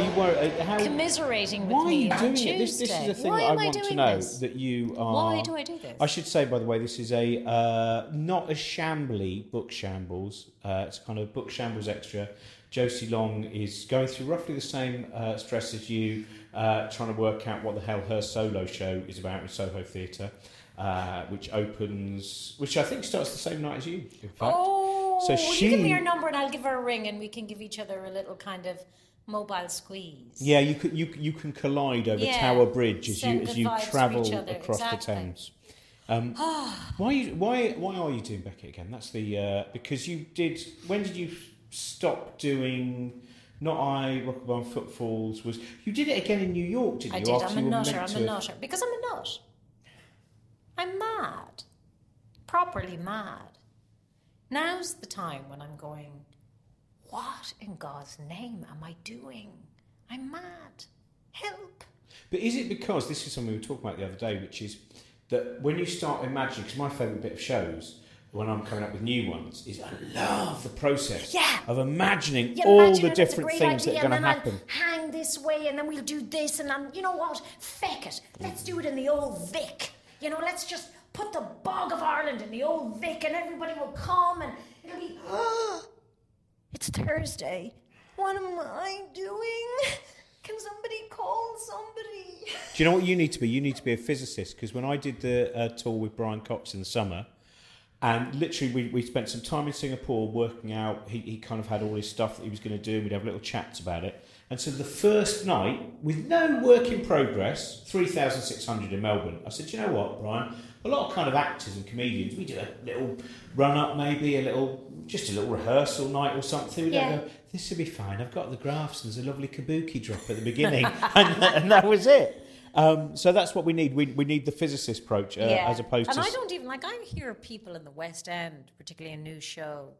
You worried? uh, How, commiserating with why are you doing it? This, this is the thing Why that I want to doing know this? that you are. Why do I do this? I should say, by the way, this is a uh, not a shambly book shambles. Uh, it's kind of book shambles extra. Josie Long is going through roughly the same uh, stress as you, uh, trying to work out what the hell her solo show is about in Soho Theatre, uh, which opens, which I think starts the same night as you. In fact, Oh, So you give me she- your number and I'll give her a ring and we can give each other a little kind of mobile squeeze. Yeah, you could you you can collide over Yeah. Tower Bridge as you as you travel across exactly. the Thames. Um, why are you, why why are you doing Beckett again? That's the uh, because you did. When did you stop doing? Not I Rockaby Footfalls was you did it again in New York, didn't I you? did. After I'm a nutter. I'm to a nutter. Because I'm a nut. I'm mad. Properly mad. Now's the time when I'm going, what in God's name am I doing? I'm mad. Help. But is it because this is something we were talking about the other day, which is that when you start imagining, because my favourite bit of shows when I'm coming up with new ones is I love the process Yeah. of imagining You all the it, it's a different things that idea, are going to happen. I'll hang this way, and then we'll do this, and then you know what? Feck it. Let's do it in the old Vic. You know, let's just put the bog of Ireland in the old Vic, and everybody will come, and it'll be. it's Thursday. What am I doing? Can somebody call somebody? Do you know what you need to be? You need to be a physicist because when I did the uh, tour with Brian Cox in the summer, and literally we, we spent some time in Singapore working out, he, he kind of had all his stuff that he was going to do, and we'd have little chats about it. And so the first night, with no work in progress, 3,600 in Melbourne, I said, you know what, Brian? A lot of kind of actors and comedians, we do a little run up, maybe a little, just a little rehearsal night or something. We Yeah. don't go, this will be fine. I've got the graphs and there's a lovely kabuki drop at the beginning. and, and that was it. Um, so that's what we need. We, we need the physicist approach uh, as opposed and to. And I don't even like. I hear people in the West End, particularly a new show.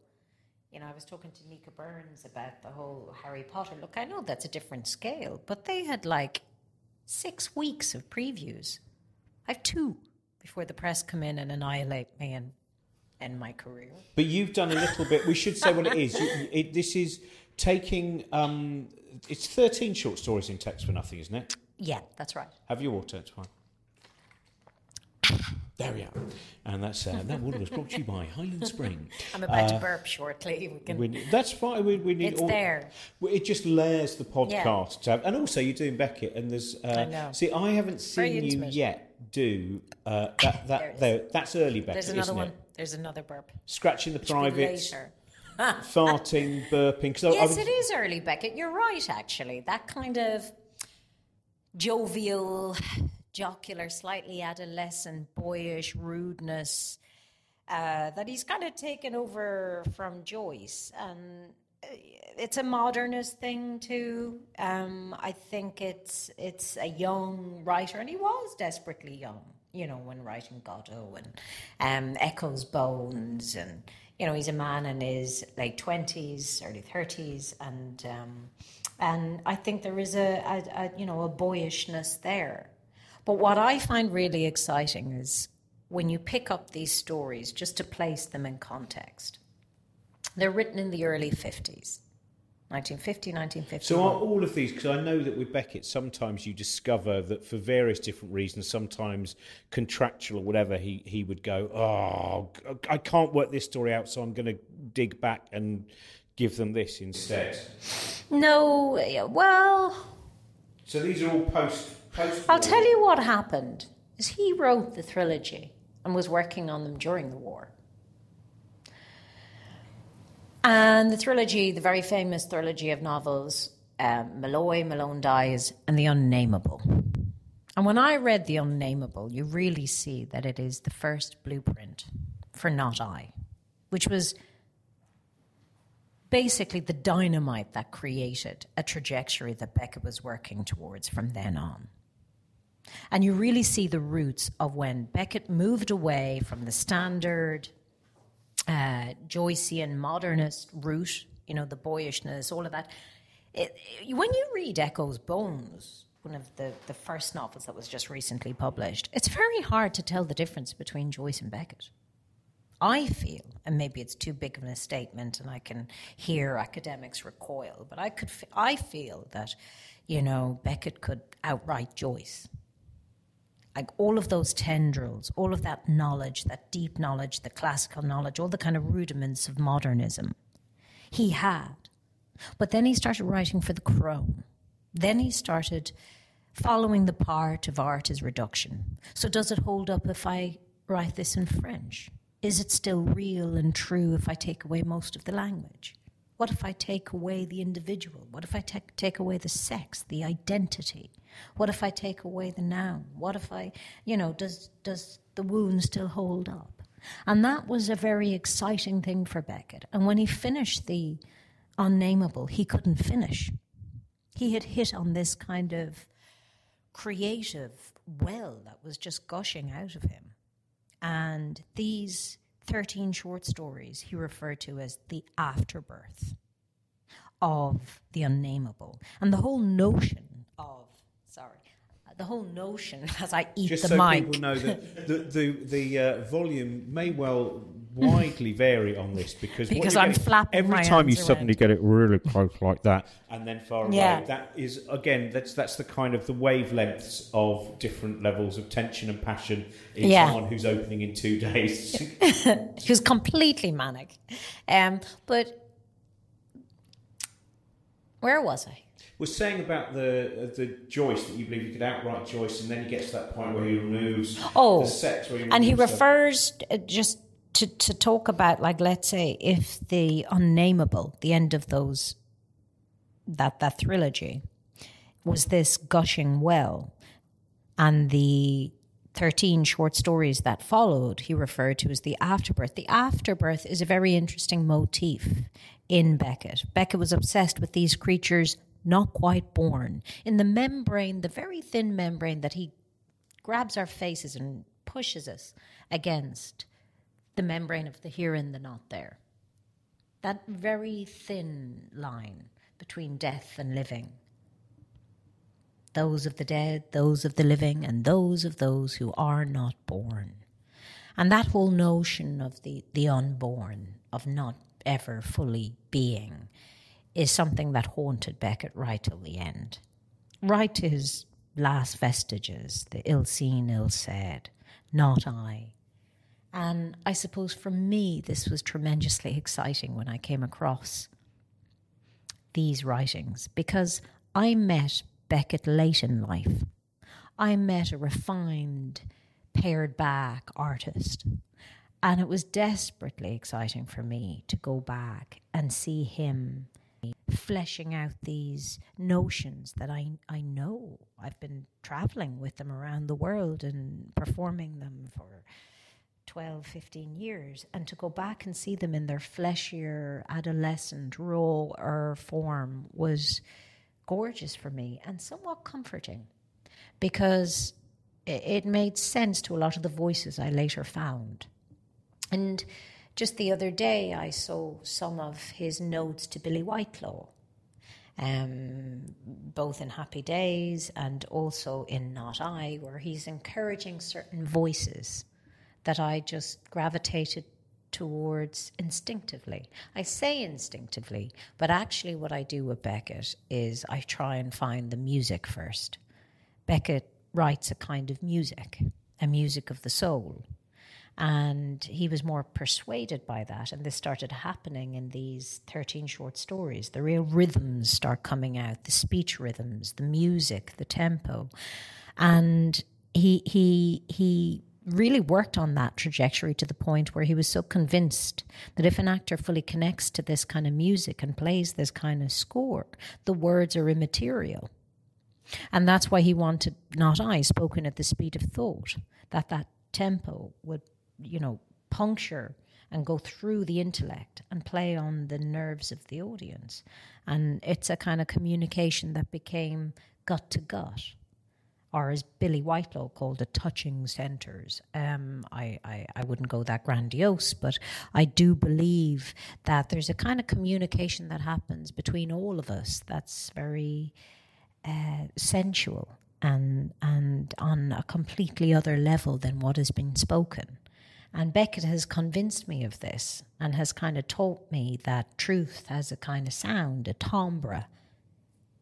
You know, I was talking to Nica Burns about the whole Harry Potter. Look, I know that's a different scale, but they had like six weeks of previews. I have two before the press come in and annihilate me and end my career. But you've done a little bit. We should say what it is. You- It, this is taking. Um, it's 13 short stories in text for nothing, isn't it? Yeah, that's right. Have you water, it's fine. There we are. And that's uh, that water was brought to you by Highland Spring. I'm about to burp shortly. We can. We that's fine. We, we need It's all, there. It just layers the podcast. have- and also, you're doing Beckett, and there's. Uh, I know. See, I haven't seen you yet do uh, that. That is. there, that's early Beckett, There's another one. it? There's another burp. Scratching the private. later. farting, burping. Cause I- I Yes, was- it is early, Beckett. You're right, actually. That kind of jovial, jocular, slightly adolescent, boyish rudeness uh, that he's kind of taken over from Joyce. And uh, it's a modernist thing too. Um, I think it's it's a young writer, and he was desperately young. You know, when writing Godot and um, Echo's Bones, and you know, he's a man in his late twenties, early thirties, and um, and I think there is a, a, a you know a boyishness there. But what I find really exciting is when you pick up these stories, just to place them in context. They're written in the early 50s, 1950, 1951. So are all of these? Because I know that with Beckett, sometimes you discover that for various different reasons, sometimes contractual or whatever, he he would go, "Oh, I can't work this story out, so I'm going to dig back and give them this instead." no, well, So these are all post post. I'll tell you what happened. Is he wrote the trilogy and was working on them during the war. And the trilogy, the very famous trilogy of novels, um, Molloy, Malone Dies, and The Unnameable. And when I read The Unnameable, you really see that it is the first blueprint for Not I, which was basically the dynamite that created a trajectory that Beckett was working towards from then on. And you really see the roots of when Beckett moved away from the standard uh, Joycean modernist route, you know, the boyishness, all of that. It, it- when you read Echo's Bones, one of the, the first novels that was just recently published, it's very hard to tell the difference between Joyce and Beckett. I feel, and maybe it's too big of a statement, and I can hear academics recoil, but I could, I feel that, you know, Beckett could outright Joyce. Like all of those tendrils, all of that knowledge, that deep knowledge, the classical knowledge, all the kind of rudiments of modernism, he had. But then he started writing for the Crone. Then he started following the part of art is reduction. So does it hold up if I write this in French? Is it still real and true if I take away most of the language? What if I take away the individual? What if I take, take away the sex, the identity? What if I take away the noun? What if I, you know, does, does the wound still hold up? And that was a very exciting thing for Beckett. And when he finished the unnameable, he couldn't finish. He had hit on this kind of creative well that was just gushing out of him. And these 13 short stories he referred to as the afterbirth of the unnameable. And the whole notion of, sorry, the whole notion as I eat Just the so mic. people know that the the, the uh, volume may well widely vary on this because Because you're I'm getting- flapping every my time you hands suddenly around. get it really close like that and then far away Yeah. that is again that's that's the kind of the wavelengths of different levels of tension and passion in Yeah. someone who's opening in two days he was completely manic. Um, but where was I? was saying about the uh, the Joyce that you believe you could outright Joyce and then he gets to that point where he removes Oh, the sex where and he refers uh, just to, to talk about like let's say if the unnameable the end of those that that trilogy was this gushing well and the 13 short stories that followed he referred to as the afterbirth. The afterbirth is a very interesting motif in beckett. Beckett was obsessed with these creatures not quite born. In the membrane the very thin membrane that he grabs our faces and pushes us against the membrane of the here and the not there. That very thin line between death and living. Those of the dead, those of the living, and those of those who are not born. And that whole notion of the, the unborn, of not ever fully being, is something that haunted Beckett right till the end. Right to his last vestiges, the ill seen, ill said, not I. And I suppose for me, this was tremendously exciting when I came across these writings because I met Beckett late in life. I met a refined, pared back artist. And it was desperately exciting for me to go back and see him fleshing out these notions that I, I know. I've been traveling with them around the world and performing them for 12, 15 years. And to go back and see them in their fleshier, adolescent, rawer form was gorgeous for me and somewhat comforting because it, made sense to a lot of the voices I later found. And just the other day, I saw some of his notes to Billie Whitelaw, um, both in Happy Days and also in Not I, where he's encouraging certain voices that I just gravitated towards instinctively. I say instinctively, but actually, what I do with Beckett is I try and find the music first. Beckett writes a kind of music, a music of the soul. And he was more persuaded by that. And this started happening in these 13 short stories. The real rhythms start coming out the speech rhythms, the music, the tempo. And he, he, he really worked on that trajectory to the point where he was so convinced that if an actor fully connects to this kind of music and plays this kind of score, the words are immaterial. And that's why he wanted not I spoken at the speed of thought, that that tempo would, you know, puncture and go through the intellect and play on the nerves of the audience. And it's a kind of communication that became gut to gut, or as Billie Whitelaw called it, touching centers. Um, I, I, I wouldn't go that grandiose, but I do believe that there's a kind of communication that happens between all of us that's very uh, sensual and and on a completely other level than what has been spoken. And Beckett has convinced me of this and has kind of taught me that truth has a kind of sound, a timbre,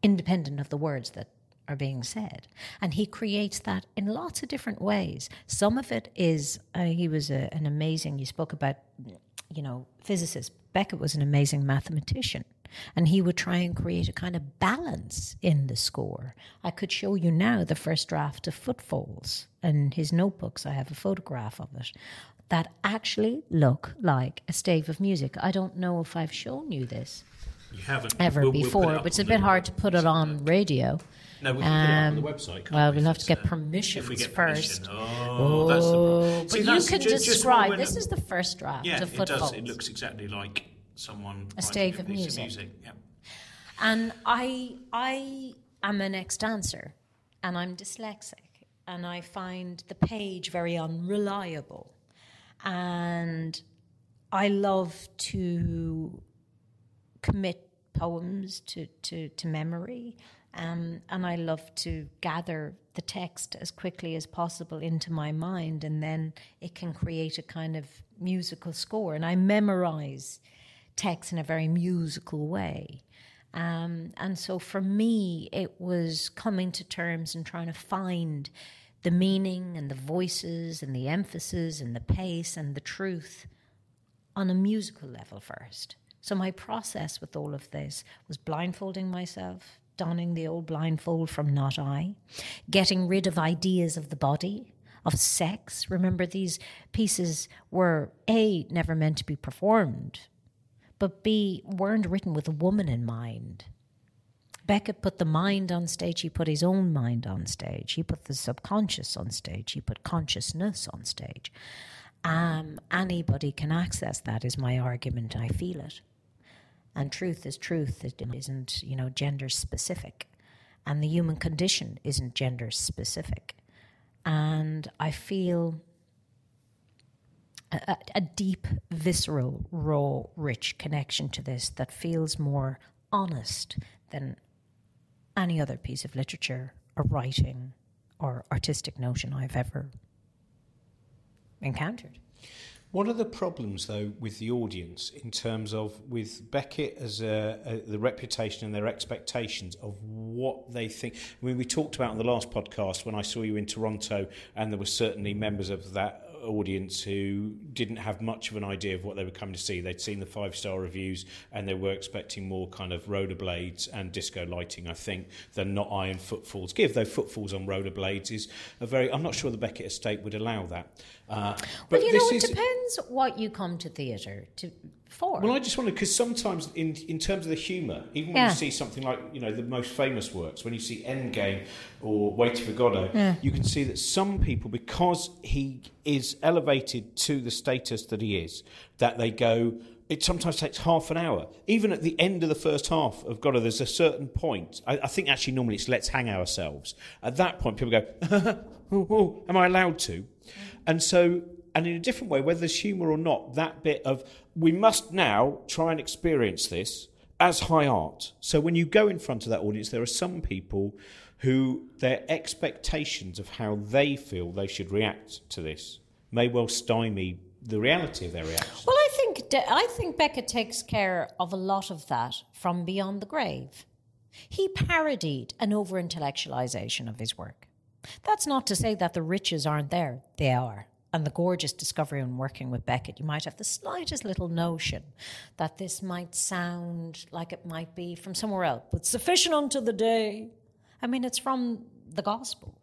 independent of the words that are being said. And he creates that in lots of different ways. Some of it is, uh, he was a, an amazing, you spoke about, you know, physicist. Beckett was an amazing mathematician. And he would try and create a kind of balance in the score. I could show you now the first draft of Footfalls. In his notebooks, I have a photograph of it that actually look like a stave of music. I don't know if I've shown you this you haven't ever we'll, we'll before, but it's a bit hard to put it on radio. No, we can um, put it on the um, website. well, we? we'll have to get permission get first. Permission. Oh, that's the problem. But you can just, describe. Just this is the first draft yeah, of it does. It looks exactly like someone a stave of music. music. Yeah. And I, I am an ex-dancer, and I'm dyslexic, and I find the page very unreliable, and I love to commit poems to, to, to memory. Um, and I love to gather the text as quickly as possible into my mind, and then it can create a kind of musical score. And I memorize text in a very musical way. Um, and so for me, it was coming to terms and trying to find the meaning and the voices and the emphasis and the pace and the truth on a musical level first. So my process with all of this was blindfolding myself, donning the old blindfold from not I, getting rid of ideas of the body, of sex. Remember, these pieces were A, never meant to be performed, but B, weren't written with a woman in mind. Beckett put the mind on stage, he put his own mind on stage, he put the subconscious on stage, he put consciousness on stage. Um, anybody can access that, is my argument. I feel it. And truth is truth. It isn't, you know, gender specific. And the human condition isn't gender specific. And I feel a, a, deep, visceral, raw, rich connection to this that feels more honest than any other piece of literature or writing or artistic notion I've ever encountered. What are the problems, though, with the audience in terms of with Beckett as a, a, the reputation and their expectations of what they think? I mean, we talked about on the last podcast when I saw you in Toronto, and there were certainly members of that audience who didn't have much of an idea of what they were coming to see. They'd seen the five star reviews and they were expecting more kind of rollerblades and disco lighting, I think, than not iron footfalls give. Though footfalls on rollerblades is a very, I'm not sure the Beckett estate would allow that. Uh, but well, you know, it is, depends what you come to theatre to for. Well, I just wonder because sometimes, in in terms of the humour, even when yeah. you see something like you know the most famous works, when you see Endgame or Waiting for Godot, yeah. you can see that some people, because he is elevated to the status that he is, that they go. It sometimes takes half an hour. Even at the end of the first half of Godot, there's a certain point. I, I think actually normally it's let's hang ourselves. At that point, people go, oh, oh, "Am I allowed to?" And so and in a different way, whether there's humour or not, that bit of we must now try and experience this as high art. So when you go in front of that audience, there are some people who their expectations of how they feel they should react to this may well stymie the reality of their reaction. Well, I think I think Beckett takes care of a lot of that from Beyond the Grave. He parodied an over intellectualization of his work. That's not to say that the riches aren't there; they are and the gorgeous discovery in working with Beckett, you might have the slightest little notion that this might sound like it might be from somewhere else, but sufficient unto the day. I mean, it's from the gospel.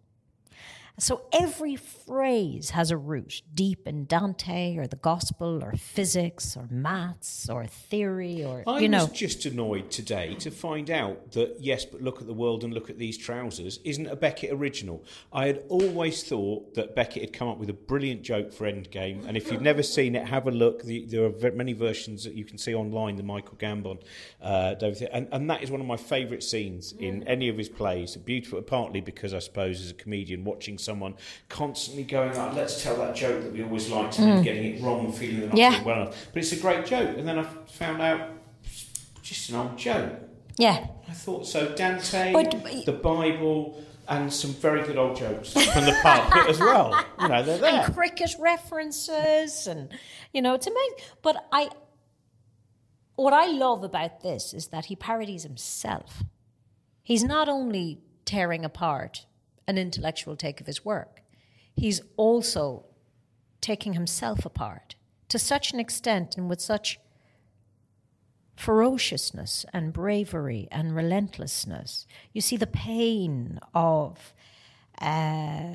So every phrase has a root deep in Dante or the gospel or physics or maths or theory or I you know. was just annoyed today to find out that yes, but look at the world and look at these trousers isn't a Beckett original. I had always thought that Beckett had come up with a brilliant joke for Endgame, and if you've never seen it, have a look. The, there are many versions that you can see online. The Michael Gambon, uh, David, and, and that is one of my favourite scenes in any of his plays. Beautiful, partly because I suppose as a comedian watching someone constantly going like, let's tell that joke that we always liked and mm. getting it wrong and feeling they're not yeah. well enough. But it's a great joke. And then I found out just an old joke. Yeah. I thought so. Dante, but, the Bible, and some very good old jokes from the pub as well. You know, they're there. and cricket references and you know it's amazing but i what i love about this is that he parodies himself he's not only tearing apart an intellectual take of his work. He's also taking himself apart to such an extent and with such ferociousness and bravery and relentlessness. You see the pain of uh,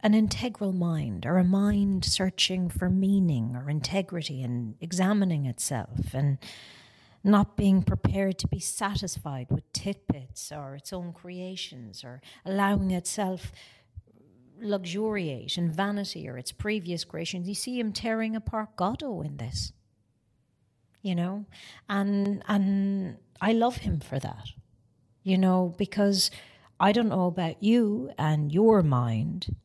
an integral mind or a mind searching for meaning or integrity and examining itself and not being prepared to be satisfied with titbits or its own creations or allowing itself luxuriate in vanity or its previous creations. You see him tearing apart Godot oh, in this. You know? And and I love him for that. You know, because I don't know about you and your mind,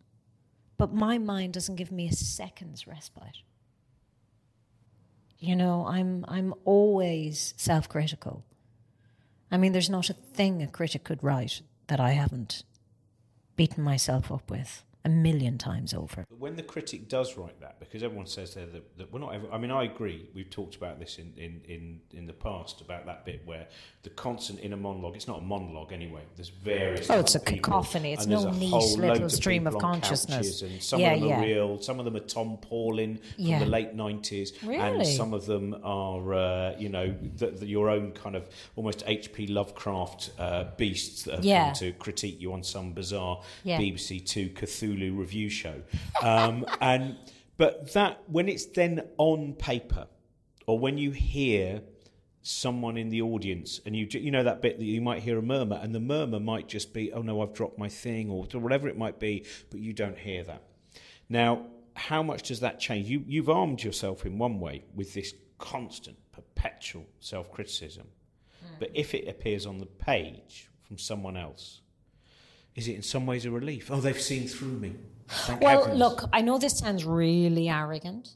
but my mind doesn't give me a second's respite. You know, I'm I'm always self-critical. I mean, there's not a thing a critic could write that I haven't beaten myself up with a million times over. But when the critic does write that, because everyone says there that, that we're not. Ever, I mean, I agree. We've talked about this in, in, in, in the past about that bit where the constant inner monologue. It's not a monologue anyway. There's various. Oh, it's a people, cacophony. It's no a niche little stream of consciousness. And some Yeah, of them yeah. are real. Some of them are Tom Paulin from Yeah. the late nineties, really? and some of them are uh, you know the, the, your own kind of almost H.P. Lovecraft uh, beasts that have come to critique you on some bizarre. BBC Two Cthulhu review show. Um, and but that when it's then on paper, or when you hear someone in the audience, and you you know that bit that you might hear a murmur, and the murmur might just be, "Oh no, I've dropped my thing," or whatever it might be, but you don't hear that. Now, how much does that change? You you've armed yourself in one way with this constant, perpetual self criticism, but if it appears on the page from someone else, is it in some ways a relief? Oh, they've seen through me. Thank Well, heavens. look, I know this sounds really arrogant,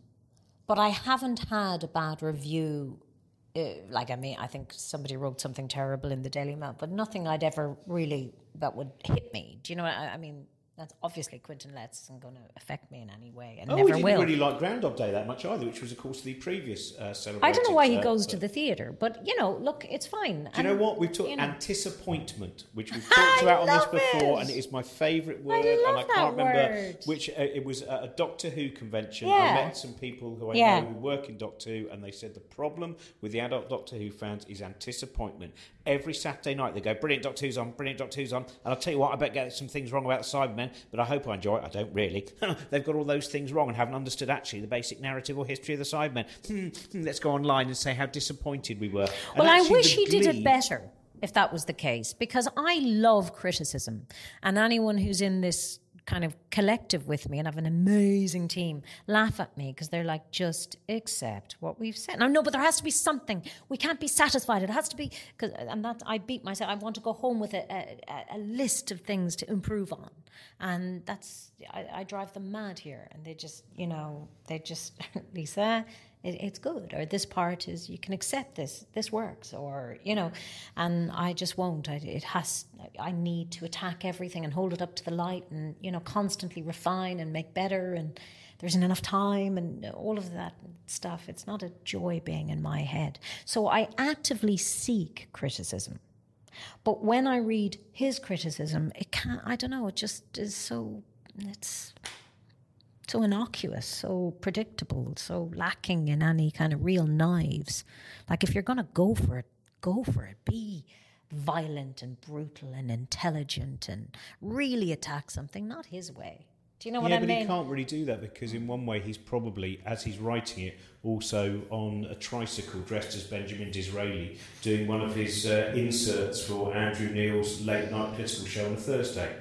but I haven't had a bad review. Uh, like, I mean, I think somebody wrote something terrible in the Daily Mail, but nothing I'd ever really that would hit me. Do you know what I, I mean? That's obviously Quentin Letts isn't going to affect me in any way, and Oh, we never didn't will. really like Groundhog Day that much either, which was, of course, the previous uh, celebrated. I don't know why he uh, goes but- to the theatre, but you know, look, it's fine. Do you know what? We've talked you know. which we've talked about on this before, it. and it is my favourite word. I and I can't remember word. which. Uh, it was at a Doctor Who convention. Yeah. I met some people who I Yeah. know who work in Doctor Who, and they said the problem with the adult Doctor Who fans is anticipointment. Every Saturday night they go, "Brilliant Doctor Who's on, brilliant Doctor Who's on," and I'll tell you what, I bet get some things wrong about the Cybermen, but I hope I enjoy it. I don't really. They've got all those things wrong and haven't understood actually the basic narrative or history of the Cybermen. Hmm, hmm, let's go online and say how disappointed we were. And Well, I wish he did it better if that was the case, because I love criticism. And anyone who's in this kind of collective with me and have an amazing team laugh at me because they're like, just accept what we've said. Now, no, but there has to be something. We can't be satisfied. It has to be, cause, uh, and that I beat myself. I want to go home with a, a, a list of things to improve on. And that's, I, I drive them mad here. And they just, you know, they just, Lisa, it, it's good or this part is you can accept this this works or you know and i just won't. I, it has i need to attack everything and hold it up to the light and you know constantly refine and make better and there isn't enough time and all of that stuff. It's not a joy being in my head. So i actively seek criticism. But when i read his criticism it can't i don't know it just is so it's so innocuous, so predictable, so lacking in any kind of real knives. Like if you're going to go for it, go for it. Be violent and brutal and intelligent and really attack something, not his way. Do you know what yeah, I mean? Yeah, but he can't really do that because, in one way, he's probably, as he's writing it, also on a tricycle dressed as Benjamin Disraeli, doing one of his uh, inserts for Andrew Neil's late night political show on a Thursday.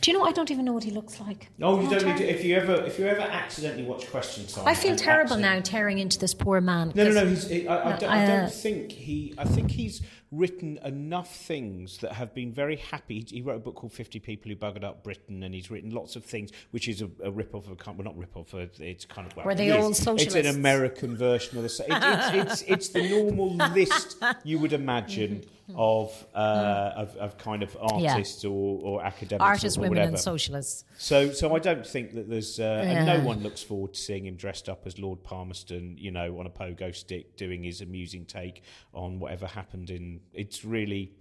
Do you know? I don't even know what he looks like. Oh, you don't need to. If you ever, if you ever accidentally watch Question Time, I feel terrible now tearing into this poor man. No, no, no. He's, he, I, I, don't, I uh, don't think he. I think he's written enough things that have been very happy. He, wrote a book called Fifty People Who Buggered Up Britain, and he's written lots of things, which is a, a rip off of a. Well, not rip off. It's kind of well, Were they it is. all It's socialists? an American version of the. It, it's, it's it's the normal list you would imagine of uh, of, of kind of artists or, or academics artists, or, women, whatever. and socialists. So, so I don't think that there's, uh, and no one looks forward to seeing him dressed up as Lord Palmerston, you know, on a pogo stick, doing his amusing take on whatever happened in. It's really,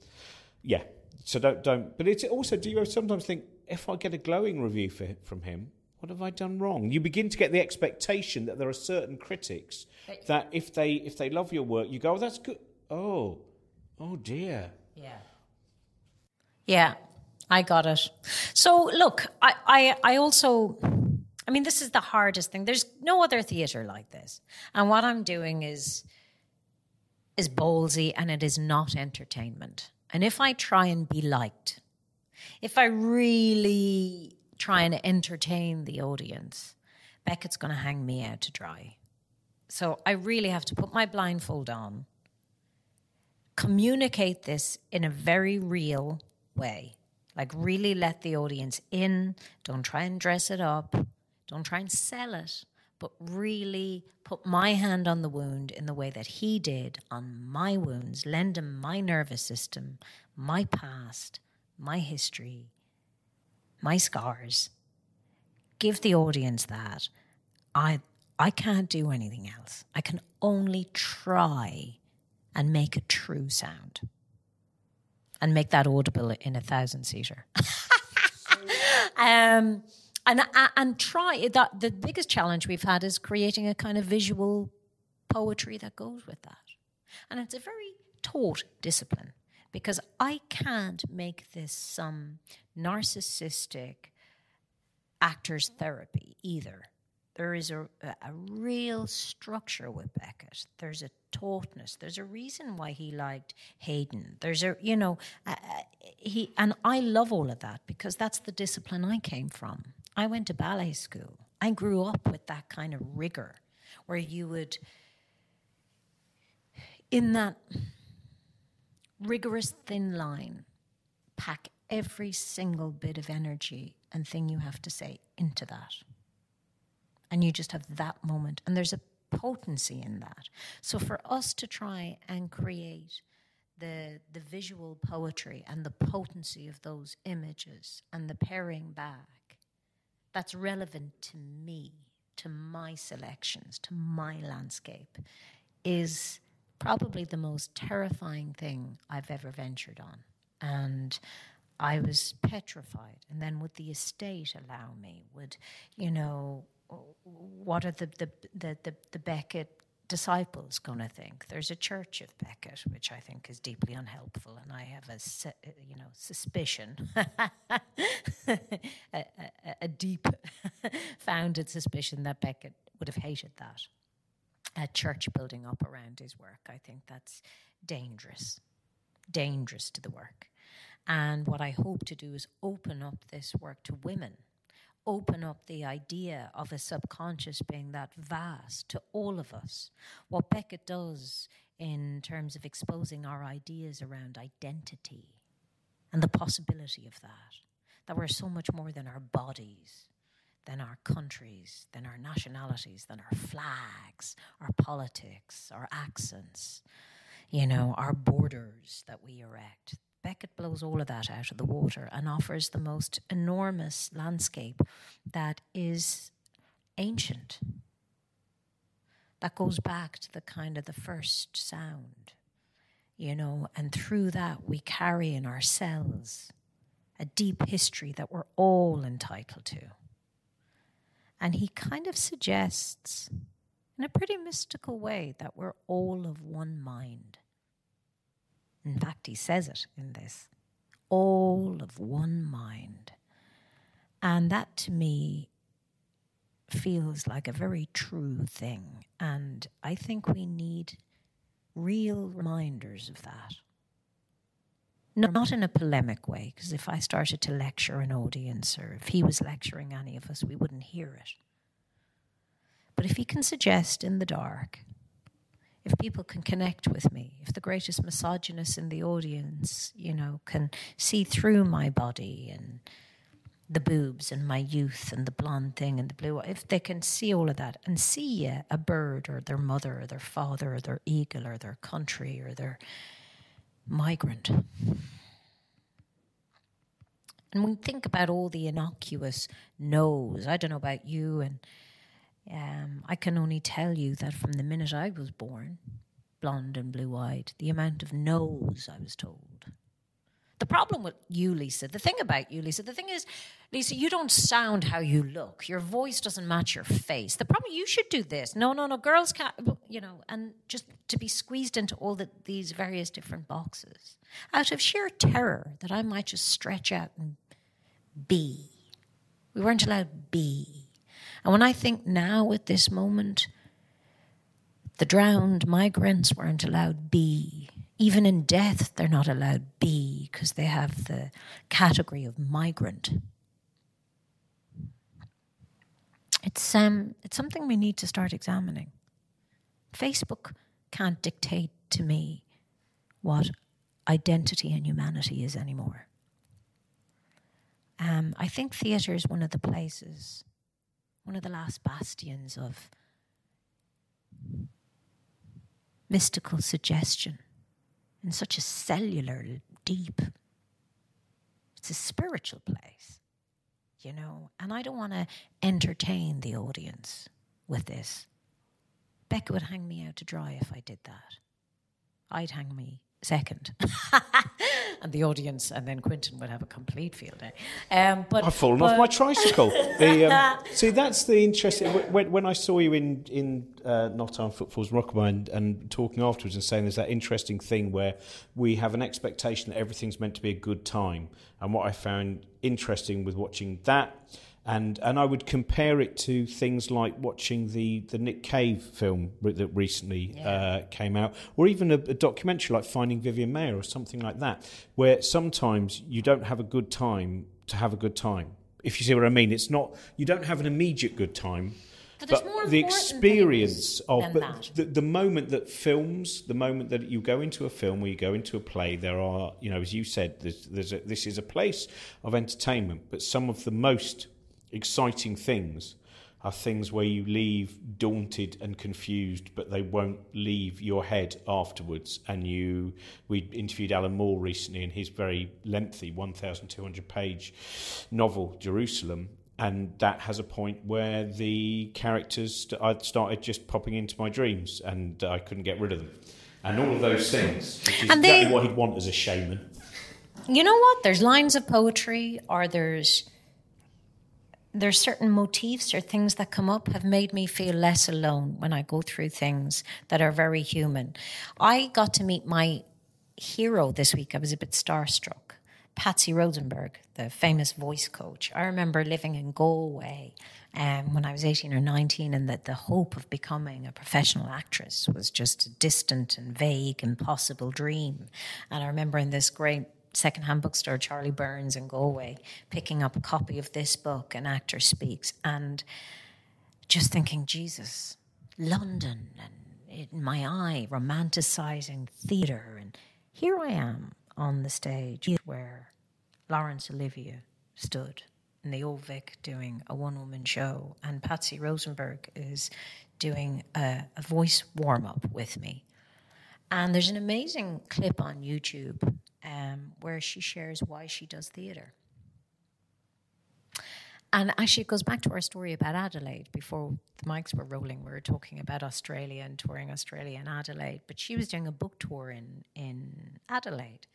yeah. So don't, don't. But it's also, do you sometimes think if I get a glowing review for, from him, what have I done wrong? You begin to get the expectation that there are certain critics that if they if they love your work, you go, oh, that's good. Oh, oh dear. Yeah. Yeah, I got it. So look, I, I, I also, I mean, this is the hardest thing. There's no other theatre like this, and what I'm doing is, is ballsy, and it is not entertainment. And if I try and be liked, if I really try and entertain the audience, Beckett's going to hang me out to dry. So I really have to put my blindfold on communicate this in a very real way. Like, really let the audience in. Don't try and dress it up. Don't try and sell it. But really put my hand on the wound in the way that he did on my wounds, lend him my nervous system, my past, my history, my scars. Give the audience that. I, I can't do anything else. I can only try and make a true sound and make that audible in a thousand seater. um, and and try that. The biggest challenge we've had is creating a kind of visual poetry that goes with that, and it's a very taught discipline because I can't make this some narcissistic actor's therapy either there is a, a real structure with Beckett. There's a tautness. There's a reason why he liked Haydn. There's a, you know, uh, he, and I love all of that because that's the discipline I came from. I went to ballet school. I grew up with that kind of rigor where you would, in that rigorous thin line, pack every single bit of energy and thing you have to say into that. And you just have that moment. And there's a potency in that. So for us to try and create the the visual poetry and the potency of those images and the paring back that's relevant to me to my selections to my landscape is probably the most terrifying thing I've ever ventured on. And I was petrified. And then would the estate allow me? Would you know what are the the the, the, the Beckett disciples going to think? There's a church of Beckett, which I think is deeply unhelpful, and I have a you know suspicion, a, a, a deep founded suspicion that Beckett would have hated that. A church building up around his work, I think that's dangerous, dangerous to the work. And what I hope to do is open up this work to women open up the idea of a subconscious being that vast to all of us. What Beckett does in terms of exposing our ideas around identity and the possibility of that, that we're so much more than our bodies, than our countries, than our nationalities, than our flags, our politics, our accents, you know, our borders that we erect. Beckett blows all of that out of the water and offers the most enormous landscape that is ancient. That goes back to the kind of the first sound, you know, and through that we carry in ourselves a deep history that we're all entitled to. And he kind of suggests, in a pretty mystical way, that we're all of one mind. In fact, he says it in this all of one mind. And that to me feels like a very true thing. And I think we need real reminders of that. Not in a polemic way, because if I started to lecture an audience or if he was lecturing any of us, we wouldn't hear it. But if he can suggest in the dark, if people can connect with me, if the greatest misogynist in the audience, you know, can see through my body and the boobs and my youth and the blonde thing and the blue, if they can see all of that and see a, a bird or their mother or their father or their eagle or their country or their migrant. And we think about all the innocuous no's. I don't know about you, and um, I can only tell you that from the minute I was born, blonde and blue eyed, the amount of no's I was told the problem with you, Lisa, the thing about you, Lisa, the thing is, Lisa, you don't sound how you look. Your voice doesn't match your face. The problem, you should do this. No, no, no, girls can't, you know, and just to be squeezed into all the, these various different boxes out of sheer terror that I might just stretch out and be. We weren't allowed be. And when I think now at this moment, the drowned migrants weren't allowed be even in death, they're not allowed be because they have the category of migrant. It's, um, it's something we need to start examining. Facebook can't dictate to me what identity and humanity is anymore. Um, I think theatre is one of the places, one of the last bastions of mystical suggestion in such a cellular, deep, it's a spiritual place, you know. And I don't want to entertain the audience with this. Beckett would hang me out to dry if I did that. I'd hang me second. and the audience, and then Quentin would have a complete field day. Um, but I've fallen but, off my tricycle. the, um, see, that's the interesting. When, when I saw you in in uh, Not Armed Footfalls Rockaby and, and talking afterwards and saying there's that interesting thing where we have an expectation that everything's meant to be a good time, and what I found interesting with watching that and and I would compare it to things like watching the the Nick Cave film that recently yeah. uh, came out, or even a, a, documentary like Finding Vivian Maier or something like that, where sometimes you don't have a good time to have a good time. If you see what I mean, it's not you don't have an immediate good time. But, but the experience of but the, the moment that films, the moment that you go into a film or you go into a play, there are, you know, as you said, there's, there's a, this is a place of entertainment. But some of the most exciting things are things where you leave daunted and confused, but they won't leave your head afterwards. And you, we interviewed Alan Moore recently in his very lengthy 1,200 page novel, Jerusalem. And that has a point where the characters I'd started just popping into my dreams, and I couldn't get rid of them. And all of those things, which is and exactly they, what he'd want as a shaman. You know what? There's lines of poetry, or there's there's certain motifs or things that come up have made me feel less alone when I go through things that are very human. I got to meet my hero this week. I was a bit starstruck. Patsy Rodenburg, the famous voice coach. I remember living in Galway um, when I was 18 or 19, and that the hope of becoming a professional actress was just a distant and vague, impossible dream. And I remember in this great secondhand bookstore, Charlie Byrne's in Galway, picking up a copy of this book, An Actor Speaks, and just thinking, Jesus, London, and in my eye, romanticizing theatre. And here I am on the stage where Laurence Olivier stood in the Old Vic doing a one woman show, and Patsy Rodenburg is doing a, a voice warm up with me. And there's an amazing clip on YouTube um, where she shares why she does theatre. And actually, it goes back to our story about Adelaide. Before the mics were rolling, we were talking about Australia and touring Australia and Adelaide. But she was doing a book tour in, in Adelaide.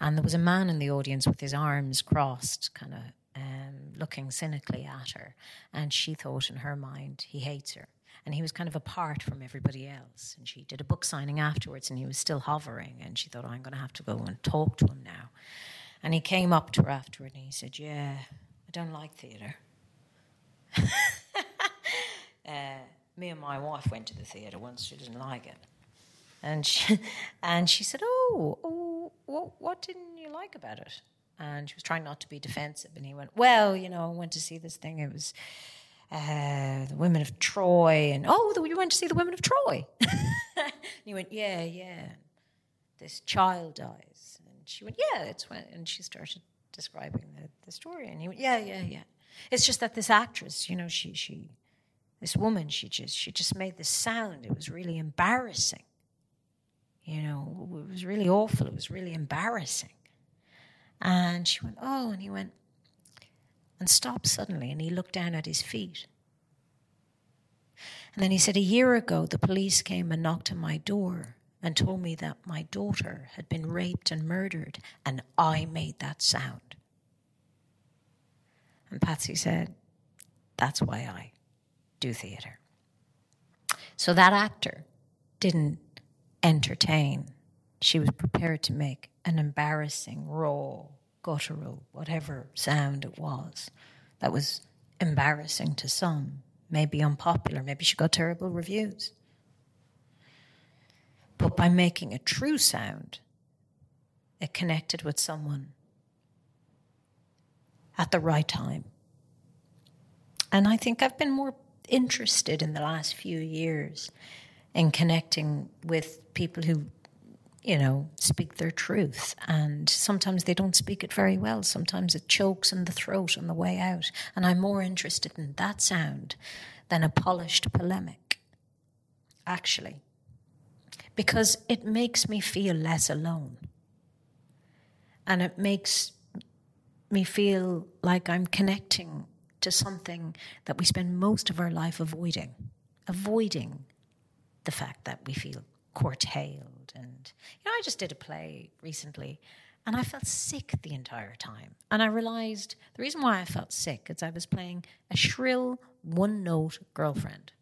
And there was a man in the audience with his arms crossed, kind of um, looking cynically at her. And she thought in her mind, he hates her and he was kind of apart from everybody else. And she did a book signing afterwards, and he was still hovering. And she thought, oh, I'm going to have to go and talk to him now. And he came up to her afterward, and he said, Yeah, I don't like theatre. uh, me and my wife went to the theatre once. She didn't like it. And she, and she said, "Oh, oh, what what didn't you like about it?" And she was trying not to be defensive, and he went, "Well, you know, I went to see this thing. It was." Uh, the women of Troy, and oh, the, you went to see the women of Troy. and he went, yeah, yeah. This child dies, and she went, yeah, it's when, and she started describing the, the story, and he went, yeah, yeah, yeah. It's just that this actress, you know, she she this woman, she just she just made this sound. It was really embarrassing. You know, it was really awful. It was really embarrassing. And she went, oh, and he went, and stopped suddenly, and he looked down at his feet. And then he said, A year ago, the police came and knocked on my door and told me that my daughter had been raped and murdered, and I made that sound. And Patsy said, That's why I do theatre. So that actor didn't entertain. She was prepared to make an embarrassing, raw, guttural, whatever sound it was that was embarrassing to some, maybe unpopular, maybe she got terrible reviews. But by making a true sound, it connected with someone at the right time. And I think I've been more interested in the last few years in connecting with people who, you know, speak their truth. And sometimes they don't speak it very well. Sometimes it chokes in the throat on the way out. And I'm more interested in that sound than a polished polemic, actually, because it makes me feel less alone. And it makes me feel like I'm connecting to something that we spend most of our life avoiding, avoiding the fact that we feel curtailed. And, you know, I just did a play recently and I felt sick the entire time. And I realized the reason why I felt sick is I was playing a shrill, one note girlfriend.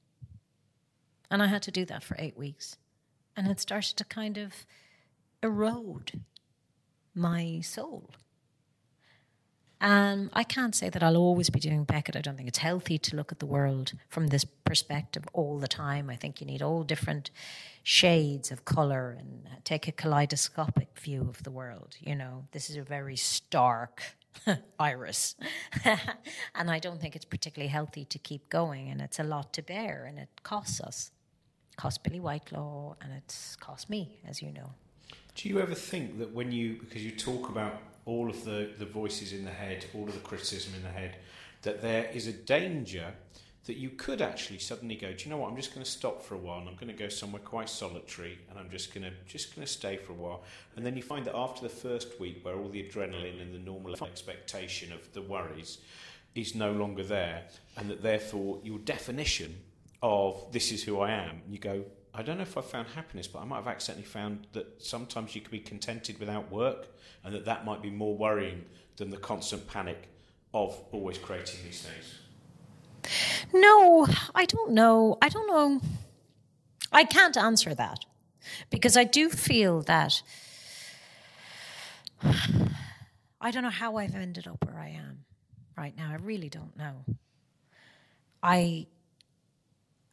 And I had to do that for eight weeks. And it started to kind of erode my soul. And I can't say that I'll always be doing Beckett. I don't think it's healthy to look at the world from this perspective all the time. I think you need all different shades of color and take a kaleidoscopic view of the world. You know, this is a very stark iris. and I don't think it's particularly healthy to keep going. And it's a lot to bear and it costs us. It costs Billie Whitelaw and it's cost me, as you know. Do you ever think that when you, because you talk about all of the, the voices in the head, all of the criticism in the head, that there is a danger that you could actually suddenly go, do you know what? I'm just going to stop for a while, and I'm going to go somewhere quite solitary, and I'm just going to just going to stay for a while. And then you find that after the first week, where all the adrenaline and the normal expectation of the worries is no longer there, and that therefore your definition of this is who I am, you go, I don't know if I found happiness, but I might have accidentally found that sometimes you can be contented without work, and that that might be more worrying than the constant panic of always creating these things. No, I don't know. I don't know. I can't answer that because I do feel that I don't know how I've ended up where I am right now. I really don't know. I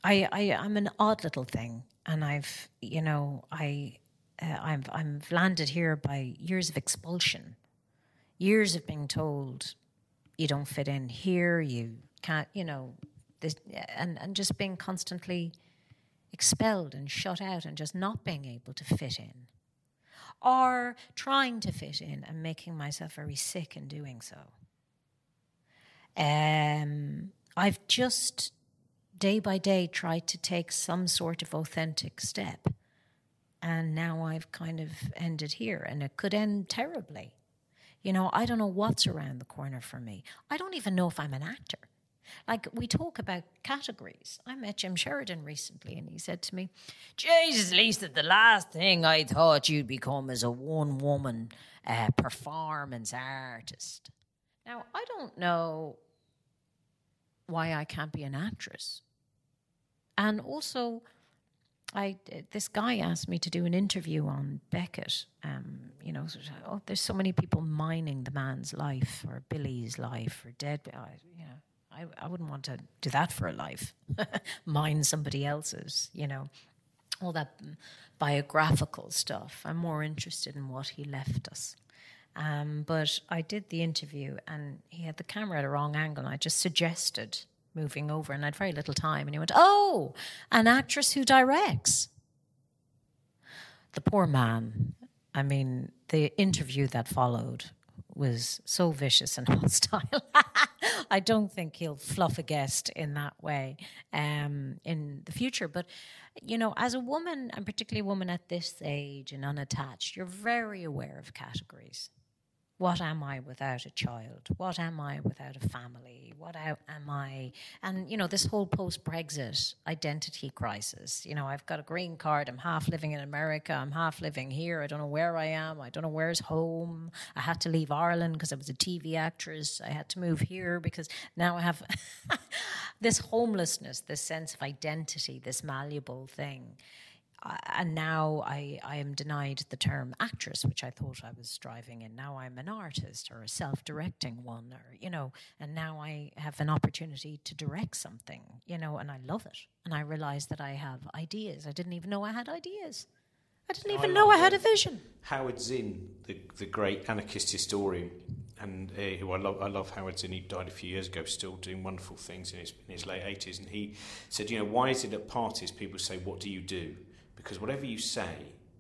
I, I I'm an odd little thing and I've you know I uh, I've I'm landed here by years of expulsion, years of being told you don't fit in here, you can't, you know, this, and and just being constantly expelled and shut out and just not being able to fit in, or trying to fit in and making myself very sick in doing so. Um, I've just day by day tried to take some sort of authentic step. And now I've kind of ended here, and it could end terribly. You know, I don't know what's around the corner for me. I don't even know if I'm an actor. Like, we talk about categories. I met Jim Sheridan recently, and he said to me, Jesus, Lisa, the last thing I thought you'd become is a one woman uh, performance artist. Now, I don't know why I can't be an actress. And also, I this guy asked me to do an interview on Beckett. Um, you know, oh, there's so many people mining the man's life or Billie's life or dead. I, you know, I, I wouldn't want to do that for a life, mine somebody else's. You know, all that biographical stuff. I'm more interested in what he left us. Um, but I did the interview and he had the camera at a wrong angle. And I just suggested moving over and I had very little time. And he went, Oh, an actress who directs. The poor man. I mean, the interview that followed was so vicious and hostile. I don't think he'll fluff a guest in that way um, in the future. But, you know, as a woman, and particularly a woman at this age and unattached, you're very aware of categories. What am I without a child? What am I without a family? What am I? And, you know, this whole post Brexit identity crisis. You know, I've got a green card. I'm half living in America. I'm half living here. I don't know where I am. I don't know where's home. I had to leave Ireland because I was a TV actress. I had to move here because now I have this homelessness, this sense of identity, this malleable thing and now I, I am denied the term actress, which I thought I was striving in. Now I'm an artist or a self directing one, or, you know, and now I have an opportunity to direct something, you know, and I love it. And I realize that I have ideas. I didn't even know I had ideas. I didn't even I know I had a vision. Howard Zinn, the, the great anarchist historian, and uh, who I love, I love Howard Zinn. He died a few years ago, still doing wonderful things in his, in his late 80s. And he said, you know, why is it at parties people say, what do you do? Because whatever you say,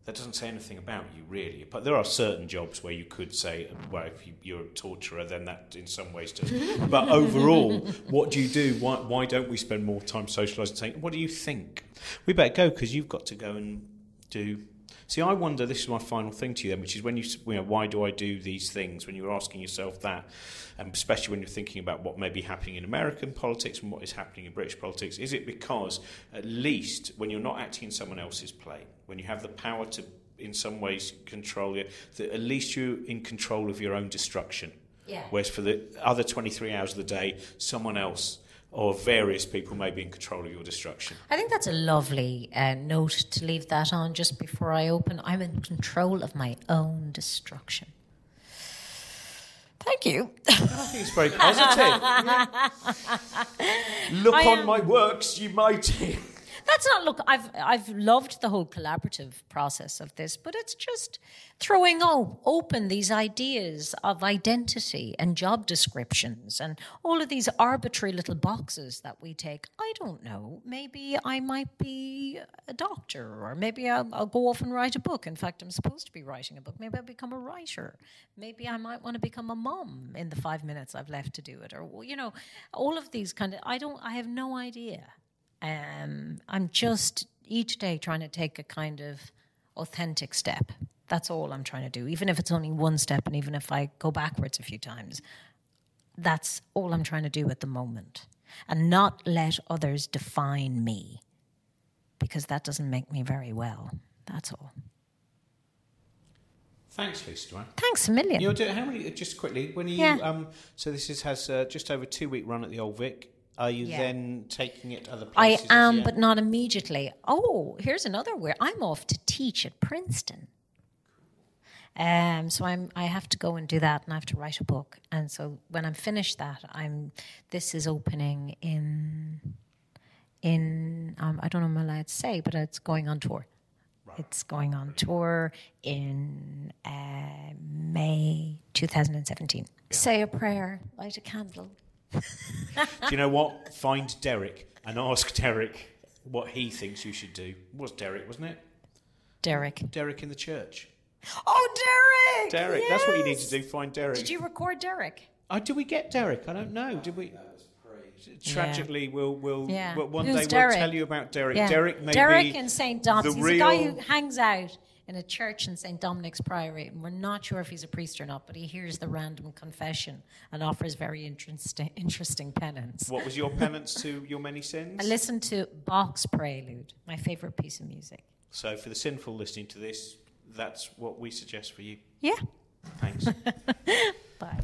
that doesn't say anything about you really. But there are certain jobs where you could say, well, if you, are a torturer, then that in some ways does. but overall, what do you do? Why, why don't we spend more time socialising? Saying, what do you think? We better go because you've got to go and do See, I wonder. This is my final thing to you, then, which is when you, you know, why do I do these things? When you're asking yourself that, and especially when you're thinking about what may be happening in American politics and what is happening in British politics, is it because at least when you're not acting in someone else's play, when you have the power to, in some ways, control it, that at least you're in control of your own destruction. Yeah. Whereas for the other 23 hours of the day, someone else or various people may be in control of your destruction. I think that's a lovely uh, note to leave that on just before I open. I'm in control of my own destruction. Thank you. I think it's very positive. Look I, on my works, you mighty. That's not look. I've I've loved the whole collaborative process of this, but it's just throwing open these ideas of identity and job descriptions and all of these arbitrary little boxes that we take. I don't know. Maybe I might be a doctor, or maybe I'll, I'll go off and write a book. In fact, I'm supposed to be writing a book. Maybe I'll become a writer. Maybe I might want to become a mom in the five minutes I've left to do it, or you know, all of these kind of. I don't. I have no idea. Um, I'm just each day trying to take a kind of authentic step. That's all I'm trying to do, even if it's only one step, and even if I go backwards a few times. That's all I'm trying to do at the moment. And not let others define me, because that doesn't make me very well. That's all. Thanks, Lisa. Thanks a million. You're doing how many? Just quickly, when are you yeah. um, so this is, has uh, just over two week run at the Old Vic. Are you yeah. then taking it to other places? I am, but not immediately. Oh, here's another where I'm off to teach at Princeton. Um, so I'm I have to go and do that, and I have to write a book. And so when I'm finished that, I'm this is opening in in um, I don't know if I'm allowed to say, but it's going on tour. Right. It's going on tour in uh, May 2017. Yeah. Say a prayer, light a candle, do you know what? Find Derek and ask Derek what he thinks you should do. It was Derek, wasn't it? Derek. Derek in the church. Oh, Derek! Derek, yes. that's what you need to do. Find Derek. Did you record Derek? Uh, oh, did we get Derek? I don't know. Did we? Tragically, yeah. we'll we'll, yeah. one Who's day Derek? we'll tell you about Derek. Yeah. Derek, maybe Derek in St. Dom's. He's real... a guy who hangs out in a church in St. Dominic's Priory, and we're not sure if he's a priest or not, but he hears the random confession and offers very interesting, interesting penance. What was your penance to your many sins? I listened to Bach's Prelude, my favorite piece of music. So, for the sinful listening to this, that's what we suggest for you. Yeah. Thanks. Bye.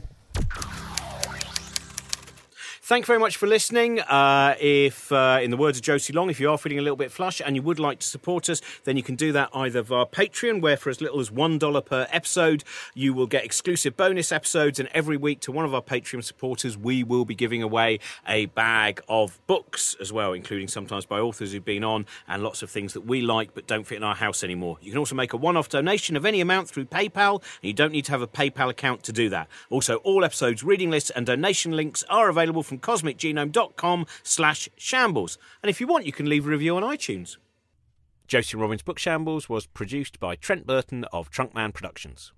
Thank you very much for listening. Uh, if, uh, in the words of Josie Long, if you are feeling a little bit flush and you would like to support us, then you can do that either via Patreon, where for as little as $1 per episode, you will get exclusive bonus episodes. And every week to one of our Patreon supporters, we will be giving away a bag of books as well, including sometimes by authors who've been on and lots of things that we like but don't fit in our house anymore. You can also make a one off donation of any amount through PayPal, and you don't need to have a PayPal account to do that. Also, all episodes, reading lists, and donation links are available from cosmicgenome.com slash shambles. And if you want, you can leave a review on iTunes. Josie Robbins' Book Shambles was produced by Trent Burton of Trunkman Productions.